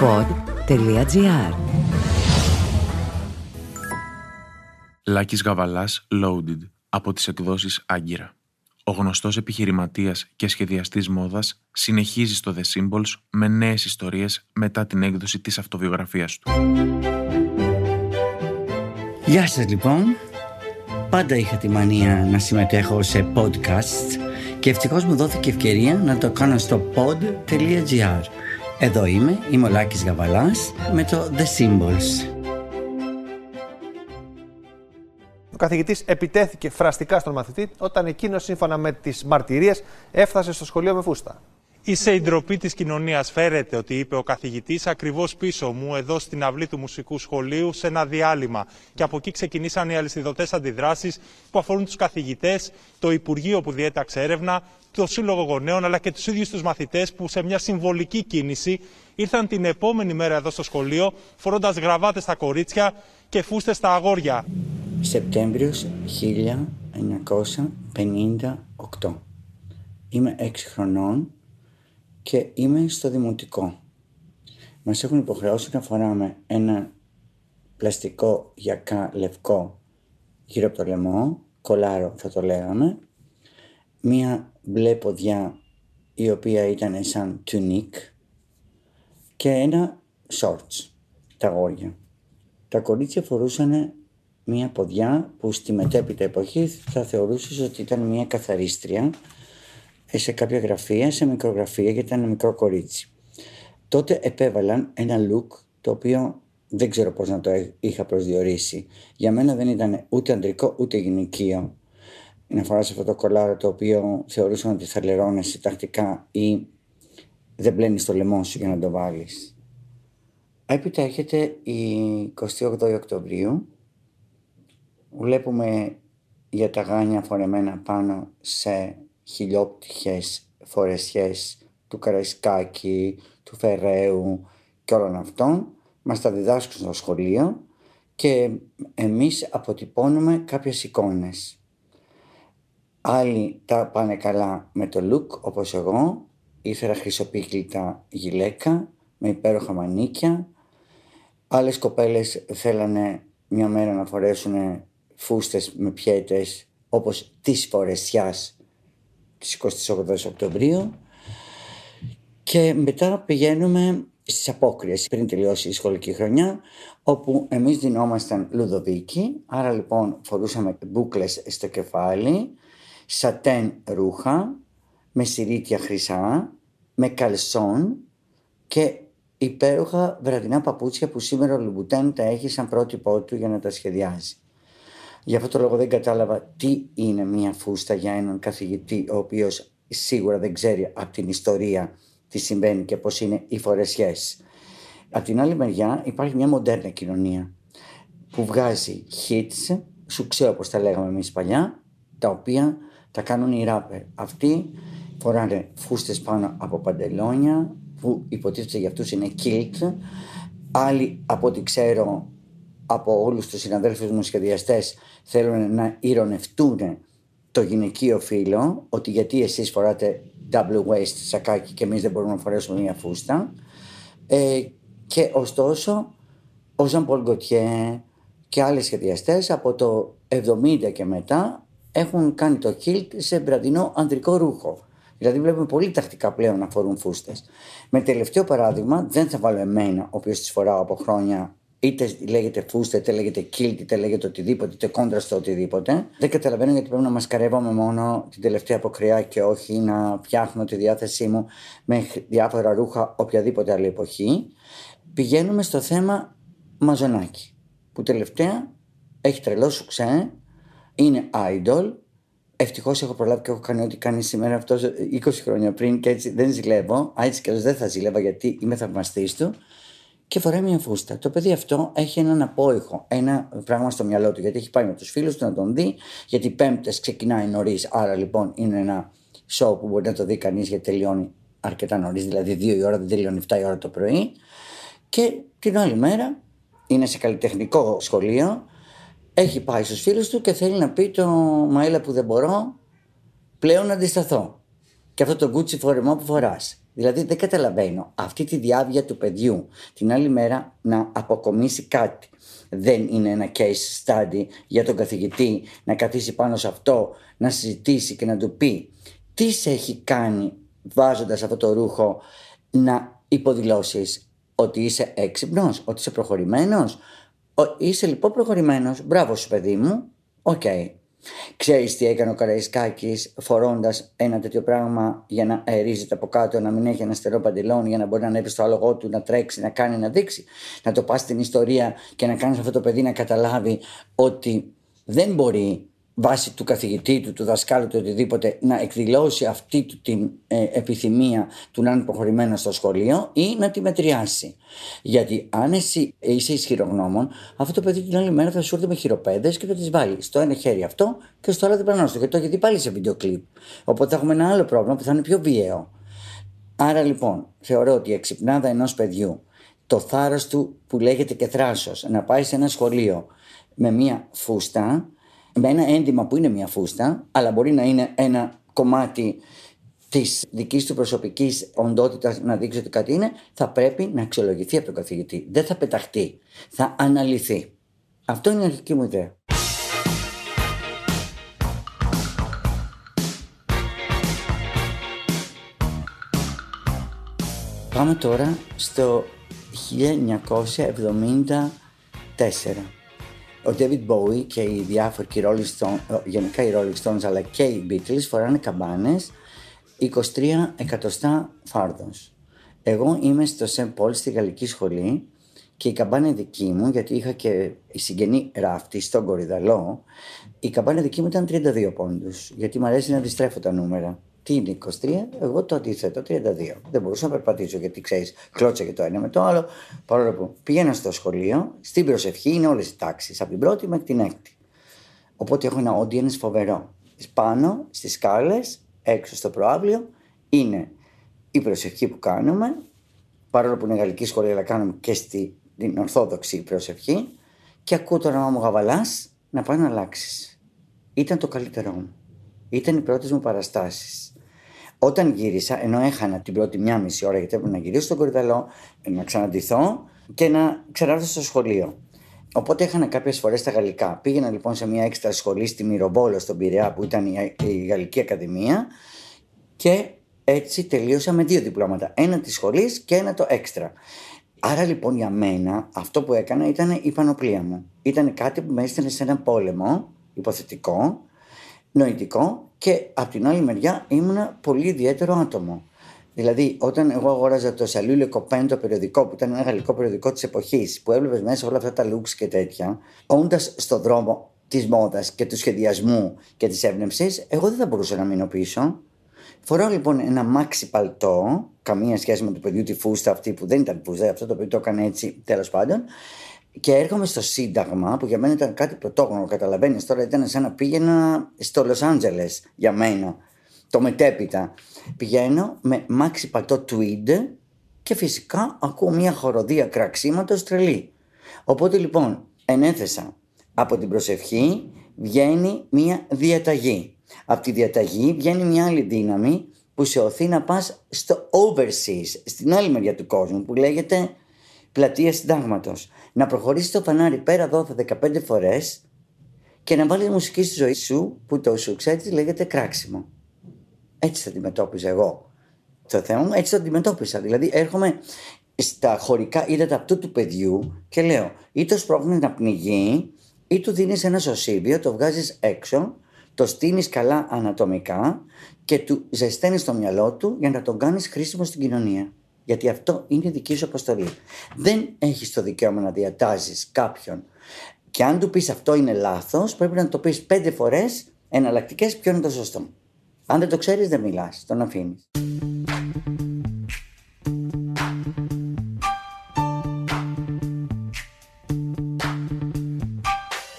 pod.gr Λάκης Γαβαλάς Loaded από τις εκδόσεις Άγκυρα. Ο γνωστός επιχειρηματίας και σχεδιαστής μόδας συνεχίζει στο The Symbols με νέες ιστορίες μετά την έκδοση της αυτοβιογραφίας του. Γεια σας λοιπόν. Πάντα είχα τη μανία να συμμετέχω σε podcast και ευτυχώς μου δόθηκε ευκαιρία να το κάνω στο pod.gr. Εδώ είμαι, είμαι ο Λάκης Γαβαλάς με το The Symbols. Ο καθηγητής επιτέθηκε φραστικά στον μαθητή όταν εκείνος, σύμφωνα με τις μαρτυρίες, έφτασε στο σχολείο με φούστα. Είσαι η ντροπή της κοινωνίας, φέρεται ότι είπε ο καθηγητής ακριβώς πίσω μου, εδώ στην αυλή του μουσικού σχολείου, σε ένα διάλειμμα. Και από εκεί ξεκινήσαν οι αλυσιδωτές αντιδράσεις που αφορούν τους καθηγητές, το Υπουργείο που διέταξε έρευνα, το Σύλλογο Γονέων, αλλά και τους ίδιους τους μαθητές που σε μια συμβολική κίνηση ήρθαν την επόμενη μέρα εδώ στο σχολείο, φορώντας γραβάτες στα κορίτσια και φούστες στα αγόρια. Σεπτέμβριος 1958. Είμαι 6 χρονών και είμαι στο δημοτικό. Μας έχουν υποχρεώσει να φοράμε ένα πλαστικό γιακά λευκό γύρω από το λαιμό, κολάρο θα το λέγαμε, μία μπλε ποδιά η οποία ήταν σαν τουνίκ και ένα shorts, τα αγόρια. Τα κορίτσια φορούσαν μία ποδιά που στη μετέπειτα εποχή θα θεωρούσες ότι ήταν μία καθαρίστρια σε κάποια γραφεία, σε μικρογραφία γιατί ήταν ένα μικρό κορίτσι. Τότε επέβαλαν ένα look το οποίο δεν ξέρω πώς να το είχα προσδιορίσει. Για μένα δεν ήταν ούτε αντρικό ούτε γυναικείο να φοράς αυτό το κολάρο το οποίο θεωρούσαν ότι θα λερώνεσαι τακτικά ή δεν μπλένεις το λαιμό σου για να το βάλεις. Έπειτα έρχεται η 28 Οκτωβρίου. Βλέπουμε για τα γάνια φορεμένα πάνω σε χιλιόπτυχες φορεσιές του Καραϊσκάκη, του Φεραίου και όλων αυτών. Μας τα διδάσκουν στο σχολείο και εμείς αποτυπώνουμε κάποιες εικόνες. Άλλοι τα πάνε καλά με το look όπως εγώ. Ήφερα χρυσοπίκλητα γυλαίκα με υπέροχα μανίκια. Άλλες κοπέλες θέλανε μια μέρα να φορέσουν φούστες με πιέτες όπως της φορεσιάς της 28 Οκτωβρίου και μετά πηγαίνουμε στις απόκριες πριν τελειώσει η σχολική χρονιά όπου εμείς δινόμασταν Λουδοβίκη άρα λοιπόν φορούσαμε μπούκλες στο κεφάλι σατέν ρούχα με σιρίτια χρυσά με καλσόν και υπέροχα βραδινά παπούτσια που σήμερα ο Λουμπουτέν τα έχει σαν πρότυπό του για να τα σχεδιάζει. Γι' αυτό το λόγο δεν κατάλαβα τι είναι μια φούστα για έναν καθηγητή ο οποίος σίγουρα δεν ξέρει από την ιστορία τι συμβαίνει και πώς είναι οι φορεσιές. Από την άλλη μεριά υπάρχει μια μοντέρνα κοινωνία που βγάζει hits, σου ξέρω όπως τα λέγαμε εμείς παλιά, τα οποία τα κάνουν οι ράπερ. Αυτοί φοράνε φούστες πάνω από παντελόνια που υποτίθεται για αυτούς είναι kilt. Άλλοι από ό,τι ξέρω από όλους τους συναδέλφους μου σχεδιαστές θέλουν να ηρωνευτούν το γυναικείο φύλλο ότι γιατί εσείς φοράτε double waist σακάκι και εμείς δεν μπορούμε να φορέσουμε μια φούστα ε, και ωστόσο ο Ζαν Πολ και άλλοι σχεδιαστές από το 70 και μετά έχουν κάνει το kilt σε βραδινό ανδρικό ρούχο. Δηλαδή βλέπουμε πολύ τακτικά πλέον να φορούν φούστες. Με τελευταίο παράδειγμα, δεν θα βάλω εμένα, ο οποίος τις φοράω από χρόνια είτε λέγεται φούστα, είτε λέγεται κίλτ, είτε λέγεται οτιδήποτε, είτε κόντρα στο οτιδήποτε. Δεν καταλαβαίνω γιατί πρέπει να μασκαρεύομαι μόνο την τελευταία αποκριά και όχι να φτιάχνω τη διάθεσή μου με διάφορα ρούχα οποιαδήποτε άλλη εποχή. Πηγαίνουμε στο θέμα μαζονάκι, που τελευταία έχει τρελό σου ξέ, είναι idol. Ευτυχώς έχω προλάβει και έχω κάνει ό,τι κάνει σήμερα αυτός 20 χρόνια πριν και έτσι δεν ζηλεύω. Έτσι και δεν θα ζηλεύω γιατί είμαι θαυμαστής του και φοράει μια φούστα. Το παιδί αυτό έχει έναν απόϊχο, ένα πράγμα στο μυαλό του, γιατί έχει πάει με τους φίλους του να τον δει, γιατί πέμπτες ξεκινάει νωρίς. Άρα λοιπόν είναι ένα show που μπορεί να το δει κανείς γιατί τελειώνει αρκετά νωρίς, δηλαδή 2 η ώρα, δεν τελειώνει 7 η ώρα το πρωί. Και την άλλη μέρα είναι σε καλλιτεχνικό σχολείο, έχει πάει στους φίλους του και θέλει να πει το Μαέλα που δεν μπορώ πλέον να αντισταθώ. Και αυτό το γκούτσι φορεμό που φοράς. Δηλαδή δεν καταλαβαίνω αυτή τη διάβια του παιδιού την άλλη μέρα να αποκομίσει κάτι. Δεν είναι ένα case study για τον καθηγητή να καθίσει πάνω σε αυτό, να συζητήσει και να του πει τι σε έχει κάνει βάζοντας αυτό το ρούχο να υποδηλώσεις ότι είσαι έξυπνος, ότι είσαι προχωρημένος. Είσαι λοιπόν προχωρημένος, μπράβο σου παιδί μου, ok. Okay. Ξέρεις τι έκανε ο Καραϊσκάκης φορώντας ένα τέτοιο πράγμα για να αερίζεται από κάτω, να μην έχει ένα στενό παντελόνι, για να μπορεί να ανέβει στο άλογο του, να τρέξει, να κάνει, να δείξει. Να το πας στην ιστορία και να κάνεις αυτό το παιδί να καταλάβει ότι δεν μπορεί βάσει του καθηγητή του, του δασκάλου του, οτιδήποτε, να εκδηλώσει αυτή του την ε, επιθυμία του να είναι προχωρημένο στο σχολείο ή να τη μετριάσει. Γιατί αν εσύ είσαι ισχυρογνώμων, αυτό το παιδί την άλλη μέρα θα σου έρθει με χειροπέδες και θα τις βάλει στο ένα χέρι αυτό και στο άλλο διπλανός του. Γιατί το έχει δει πάλι σε βίντεο κλειπ. Οπότε θα έχουμε ένα άλλο πρόβλημα που θα είναι πιο βίαιο. Άρα λοιπόν, θεωρώ ότι η εξυπνάδα ενός παιδιού, το θάρρος του που λέγεται και θράσο, να πάει σε ένα σχολείο με μία φούστα, με ένα έντυμα που είναι μια φούστα, αλλά μπορεί να είναι ένα κομμάτι της δικής του προσωπικής οντότητας να δείξει ότι κάτι είναι, θα πρέπει να αξιολογηθεί από τον καθηγητή. Δεν θα πεταχτεί. Θα αναλυθεί. Αυτό είναι η αρχική μου ιδέα. Πάμε τώρα στο 1974 ο David Bowie και οι διάφοροι και οι Rolling Stones, γενικά οι Rolling Stones αλλά και οι Beatles φοράνε καμπάνες 23 εκατοστά φάρδος. Εγώ είμαι στο Σεν Πολ στη γαλλική σχολή και η καμπάνα δική μου, γιατί είχα και η συγγενή ράφτη στον Κορυδαλό, η καμπάνα δική μου ήταν 32 πόντους, γιατί μου αρέσει να αντιστρέφω τα νούμερα. Τι είναι 23, εγώ το αντίθετο, 32. Δεν μπορούσα να περπατήσω γιατί ξέρεις, κλώτσα και το ένα με το άλλο. Παρόλο που πήγαινα στο σχολείο, στην προσευχή είναι όλες οι τάξεις, από την πρώτη μέχρι την έκτη. Οπότε έχω ένα audience φοβερό. Πάνω στις σκάλες, έξω στο προάβλιο, είναι η προσευχή που κάνουμε. Παρόλο που είναι γαλλική σχολή, αλλά κάνουμε και στην ορθόδοξη προσευχή. Και ακούω τον όνομα μου Γαβαλάς να πάει να αλλάξεις. Ήταν το καλύτερό μου. Ήταν οι πρώτες μου παραστάσεις. Όταν γύρισα, ενώ έχανα την πρώτη μια μισή ώρα γιατί έπρεπε να γυρίσω στον κορυδαλό, να ξαναντηθώ και να ξανάρθω στο σχολείο. Οπότε έχανα κάποιες φορές τα γαλλικά. Πήγαινα λοιπόν σε μια έξτρα σχολή στη Μυρομπόλο στον Πειραιά που ήταν η, Γαλλική Ακαδημία και έτσι τελείωσα με δύο διπλώματα. Ένα της σχολής και ένα το έξτρα. Άρα λοιπόν για μένα αυτό που έκανα ήταν η πανοπλία μου. Ήταν κάτι που με έστειλε σε ένα πόλεμο υποθετικό, νοητικό και από την άλλη μεριά ήμουν πολύ ιδιαίτερο άτομο. Δηλαδή, όταν εγώ αγόραζα το Σαλούλιο Κοπέν, το περιοδικό, που ήταν ένα γαλλικό περιοδικό της εποχής, που έβλεπες μέσα όλα αυτά τα looks και τέτοια, όντας στο δρόμο της μόδας και του σχεδιασμού και της έμπνευσης, εγώ δεν θα μπορούσα να μείνω πίσω. Φοράω λοιπόν ένα μάξι παλτό, καμία σχέση με το παιδιού τη φούστα αυτή που δεν ήταν φούστα, αυτό το οποίο το έκανε έτσι τέλος πάντων, και έρχομαι στο Σύνταγμα, που για μένα ήταν κάτι πρωτόγνωρο, καταλαβαίνεις. Τώρα ήταν σαν να πήγαινα στο Λος Άντζελες για μένα. Το μετέπειτα. Πηγαίνω με μάξι πατό tweed και φυσικά ακούω μια χοροδία κραξίματος τρελή. Οπότε λοιπόν ενέθεσα από την προσευχή βγαίνει μια διαταγή. Από τη διαταγή βγαίνει μια άλλη δύναμη που σε οθεί να πας στο overseas, στην άλλη μεριά του κόσμου που λέγεται πλατεία συντάγματος. Να προχωρήσεις το φανάρι πέρα εδώ 15 φορές και να βάλεις μουσική στη ζωή σου που το σου ξέρεις λέγεται κράξιμο. Έτσι θα αντιμετώπιζα εγώ το θέμα μου, έτσι το αντιμετώπισα. Δηλαδή έρχομαι στα χωρικά ύδατα αυτού του παιδιού και λέω ή το σπρώχνεις να πνιγεί ή του δίνεις ένα σωσίβιο, το βγάζεις έξω, το στείνεις καλά ανατομικά και του ζεσταίνεις το μυαλό του για να τον κάνεις χρήσιμο στην κοινωνία. Γιατί αυτό είναι δική σου αποστολή. Δεν έχεις το δικαίωμα να διατάζεις κάποιον. Και αν του πεις αυτό είναι λάθος, πρέπει να το πεις πέντε φορές εναλλακτικές ποιο είναι το σωστό. Αν δεν το ξέρεις, δεν μιλάς. Τον αφήνεις.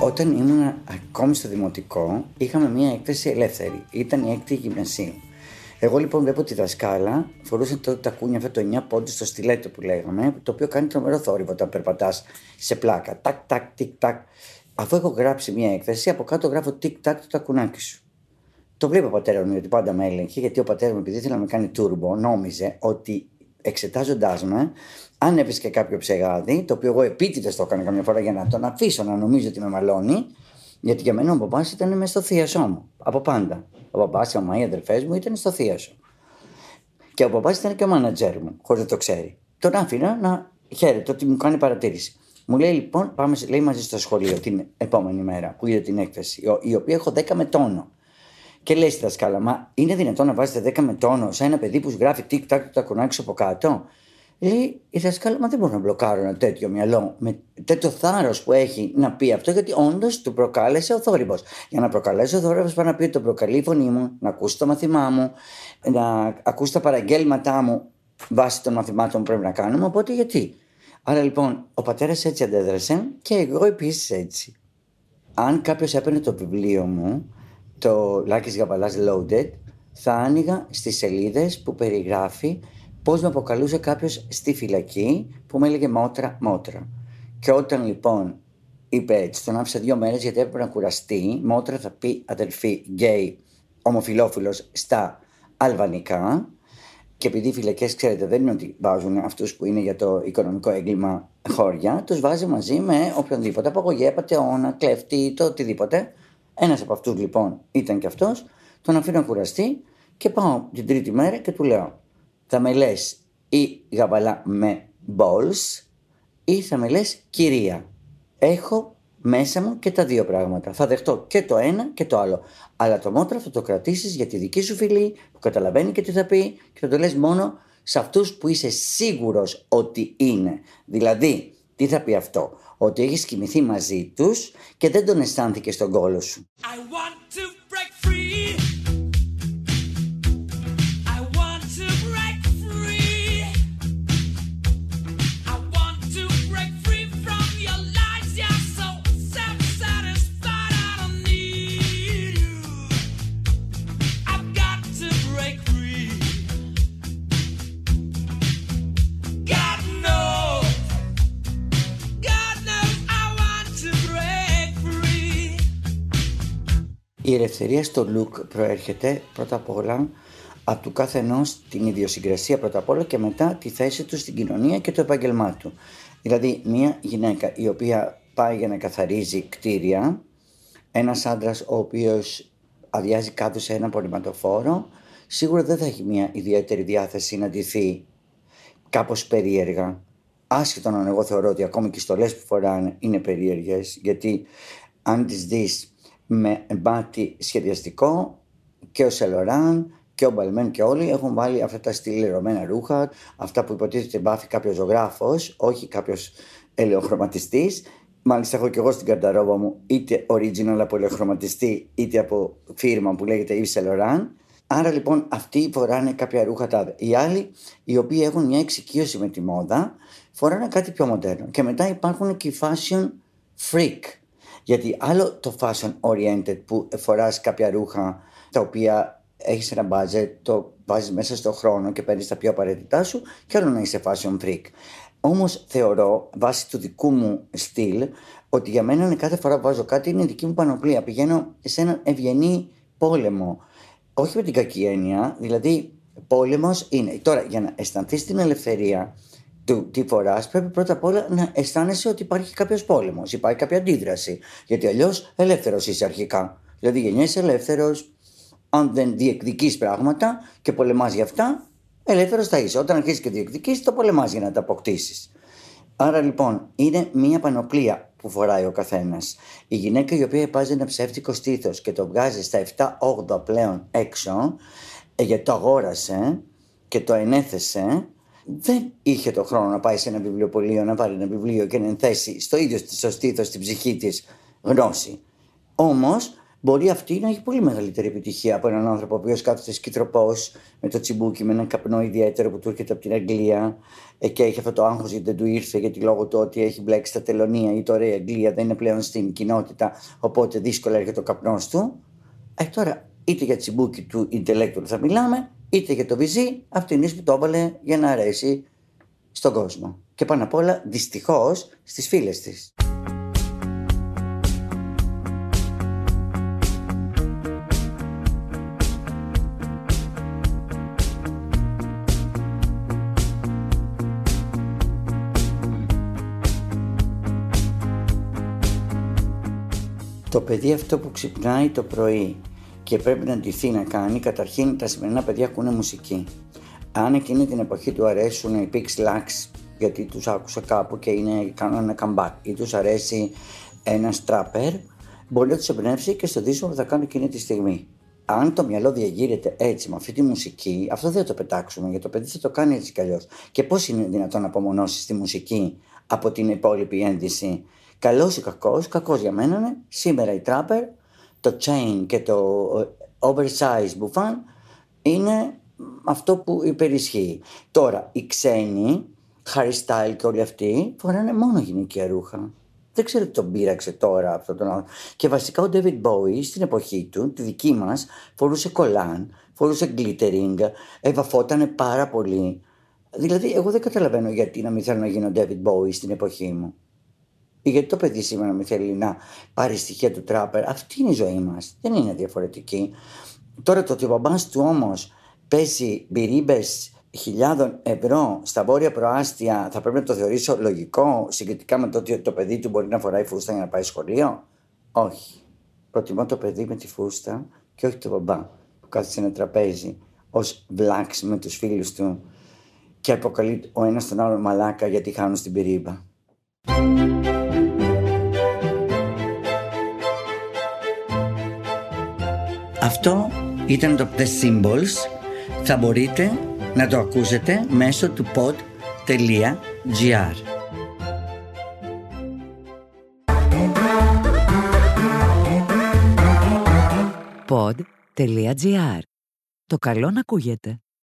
Όταν ήμουν ακόμη στο δημοτικό, είχαμε μία έκθεση ελεύθερη. Ήταν η έκτη γυμνασίου. Εγώ λοιπόν βλέπω τη δασκάλα, φορούσε τότε τα κούνια αυτό το 9 πόντους στο στιλέτο που λέγαμε, το οποίο κάνει τρομερό θόρυβο όταν περπατάς σε πλάκα. Τάκ, τάκ, τικ, τάκ. Αφού έχω γράψει μια έκθεση, από κάτω γράφω τικ, τάκ το τακουνάκι σου. Το βλέπει ο πατέρας μου ότι πάντα με έλεγχε, γιατί ο πατέρας μου, επειδή ήθελε να με κάνει τούρμπο, νόμιζε ότι εξετάζοντάς με, αν έβρισκε κάποιο ψεγάδι, το οποίο εγώ επίτηδες το έκανα καμιά φορά για να τον αφήσω να νομίζω ότι με μαλώνει, γιατί για μένα ο μπαμπά ήταν με στο θείασό μου. Από πάντα. Ο μπαμπά, η μαμά, οι αδερφέ μου ήταν στο θείασο. Και ο μπαμπά ήταν και ο μάνατζέρ μου, χωρί να το ξέρει. Τον άφηνα να χαίρεται ότι μου κάνει παρατήρηση. Μου λέει λοιπόν, πάμε λέει, μαζί στο σχολείο την επόμενη μέρα που είδε την έκθεση, η οποία έχω 10 με τόνο. Και λέει στη δασκάλα, Μα είναι δυνατόν να βάζετε 10 με τόνο σε ένα παιδί που σου γράφει τικ-τάκ το τακουνάκι από κάτω. Λέει η δασκάλα, Μα δεν μπορώ να μπλοκάρω ένα τέτοιο μυαλό με τέτοιο θάρρος που έχει να πει αυτό, γιατί όντως του προκάλεσε ο θόρυβος. Για να προκαλέσει ο θόρυβος, πάει να πει ότι το προκαλεί η φωνή μου, να ακούσει το μαθημά μου, να ακούσει τα παραγγέλματά μου βάσει των μαθημάτων που πρέπει να κάνουμε. Οπότε γιατί. Άρα λοιπόν, ο πατέρας έτσι αντέδρασε και εγώ επίσης έτσι. Αν κάποιος έπαιρνε το βιβλίο μου, το Λάκης Γαβαλάς Loaded, θα άνοιγα στις σελίδες που περιγράφει πώς με αποκαλούσε κάποιος στη φυλακή που με έλεγε μότρα μότρα. Και όταν λοιπόν είπε έτσι, τον άφησα δύο μέρες γιατί έπρεπε να κουραστεί, μότρα θα πει αδελφή γκέι ομοφιλόφιλος στα αλβανικά και επειδή οι φυλακές, ξέρετε, δεν είναι ότι βάζουν αυτούς που είναι για το οικονομικό έγκλημα χώρια, τους βάζει μαζί με οποιονδήποτε απαγωγέ, πατεώνα, κλέφτη, το οτιδήποτε. Ένας από αυτούς λοιπόν ήταν και αυτός, τον αφήνω να κουραστεί και πάω την τρίτη μέρα και του λέω: Θα με λες ή γαβαλά με balls ή θα με λες κυρία. Έχω μέσα μου και τα δύο πράγματα. Θα δεχτώ και το ένα και το άλλο. Αλλά το μότρο θα το κρατήσεις για τη δική σου φίλη που καταλαβαίνει και τι θα πει και θα το λες μόνο σε αυτούς που είσαι σίγουρος ότι είναι. Δηλαδή, τι θα πει αυτό, ότι έχεις κοιμηθεί μαζί τους και δεν τον αισθάνθηκες στον κόλο σου. Η ελευθερία στο look προέρχεται πρώτα απ' όλα από του κάθε ενός την ιδιοσυγκρασία πρώτα απ' όλα και μετά τη θέση του στην κοινωνία και το επάγγελμά του. Δηλαδή, μια γυναίκα η οποία πάει για να καθαρίζει κτίρια, ένας άντρας ο οποίος αδειάζει κάτω σε ένα πολυματοφόρο, σίγουρα δεν θα έχει μια ιδιαίτερη διάθεση να ντυθεί κάπως περίεργα. Άσχετον αν εγώ θεωρώ ότι ακόμη και οι στολές που φοράνε είναι περίεργες, γιατί αν τις δεις με μπάτι σχεδιαστικό και ο Σελοράν και ο Μπαλμέν και όλοι έχουν βάλει αυτά τα στυλιρωμένα ρούχα, αυτά που υποτίθεται μπάφει κάποιος ζωγράφος, όχι κάποιος ελαιοχρωματιστής. Μάλιστα, έχω και εγώ στην καρταρόβα μου είτε original από ελαιοχρωματιστή, είτε από φίρμα που λέγεται Yves Saint Laurent. Άρα λοιπόν αυτοί φοράνε κάποια ρούχα τάδε. Οι άλλοι, οι οποίοι έχουν μια εξοικείωση με τη μόδα, φοράνε κάτι πιο μοντέρνο. Και μετά υπάρχουν και οι fashion freak, γιατί άλλο το fashion oriented που φοράς κάποια ρούχα τα οποία έχεις ένα budget, το βάζεις μέσα στο χρόνο και παίρνεις τα πιο απαραίτητά σου και άλλο να είσαι fashion freak. Όμως θεωρώ, βάσει του δικού μου στυλ, ότι για μένα είναι κάθε φορά που βάζω κάτι είναι δική μου πανοπλία. Πηγαίνω σε έναν ευγενή πόλεμο. Όχι με την κακή έννοια, δηλαδή πόλεμος είναι. Τώρα, για να αισθανθείς την ελευθερία, του τι φοράς, πρέπει πρώτα απ' όλα να αισθάνεσαι ότι υπάρχει κάποιος πόλεμος, υπάρχει κάποια αντίδραση. Γιατί αλλιώς ελεύθερος είσαι αρχικά. Δηλαδή γεννιέσαι ελεύθερος, αν δεν διεκδικείς πράγματα και πολεμάς για αυτά, ελεύθερος θα είσαι. Όταν αρχίσεις και διεκδικείς, το πολεμάς για να τα αποκτήσεις. Άρα λοιπόν είναι μία πανοπλία που φοράει ο καθένας. Η γυναίκα η οποία βάζει ένα ψεύτικο στήθος και το βγάζει στα 7-8 πλέον έξω, ε, γιατί το αγόρασε και το ενέθεσε, δεν είχε το χρόνο να πάει σε ένα βιβλιοπωλείο να πάρει ένα βιβλίο και να ενθέσει στο ίδιο στο στήθο στην ψυχή της γνώση. Όμως μπορεί αυτή να έχει πολύ μεγαλύτερη επιτυχία από έναν άνθρωπο ο οποίος κάθεται σκητροπός με το τσιμπούκι, με έναν καπνό ιδιαίτερο που του έρχεται από την Αγγλία ε, και έχει αυτό το άγχος γιατί δεν του ήρθε, γιατί λόγω του ότι έχει μπλέξει τα τελωνία ή τώρα η Αγγλία δεν είναι πλέον στην κοινότητα, οπότε δύσκολα έρχεται ο καπνός του. Ε, τώρα είτε για τσιμπούκι του intellectual θα μιλάμε, είτε για το βυζί, αυτήν που το έβαλε για να αρέσει στον κόσμο. Και πάνω απ' όλα, δυστυχώς, στις φίλες της. Το παιδί αυτό που ξυπνάει το πρωί και πρέπει να ντυθεί να κάνει, καταρχήν τα σημερινά παιδιά ακούνε μουσική. Αν εκείνη την εποχή του αρέσουν οι Pix Lux, γιατί τους άκουσα κάπου και είναι, κάνουν ένα comeback, ή τους αρέσει ένας τράπερ, μπορεί να τους εμπνεύσει και στο δίσκο που θα κάνουν εκείνη τη στιγμή. Αν το μυαλό διαγείρεται έτσι, με αυτή τη μουσική, αυτό δεν θα το πετάξουμε, γιατί το παιδί θα το κάνει έτσι κι αλλιώς. Και πώς είναι δυνατόν να απομονώσεις τη μουσική από την υπόλοιπη ένδυση. Καλός ή κακός, κακός για μένα είναι σήμερα η τράπερ, το chain και το oversize μπουφάν είναι αυτό που υπερισχύει. Τώρα, οι ξένοι, Harry Style και όλοι αυτοί, φοράνε μόνο γυναικεία ρούχα. Δεν ξέρω τι τον πείραξε τώρα αυτό τον άλλο. Και βασικά ο David Bowie στην εποχή του, τη δική μας, φορούσε κολάν, φορούσε glittering, ευαφότανε πάρα πολύ. Δηλαδή, εγώ δεν καταλαβαίνω γιατί να μην θέλω να γίνω David Bowie στην εποχή μου. Ή γιατί το παιδί σήμερα μην θέλει να πάρει στοιχεία του τράπερ. Αυτή είναι η ζωή μας. Δεν είναι διαφορετική. Τώρα το ότι ο μπαμπάς του όμως παίζει μπυρίμπες χιλιάδων ευρώ στα βόρεια προάστια θα πρέπει να το θεωρήσω λογικό συγκριτικά με το ότι το παιδί του μπορεί να φοράει φούστα για να πάει σχολείο; Όχι. Προτιμώ το παιδί με τη φούστα και όχι το μπαμπά που κάθεται σε ένα τραπέζι ως βλάξ με τους φίλους του και αποκαλεί ο ένας τον άλλο μαλάκα γιατί χάνουν στην πυρίμπα. Αυτό ήταν το The Symbols. Θα μπορείτε να το ακούσετε μέσω του pod.gr. Pod.gr. Το καλό να ακούγεται.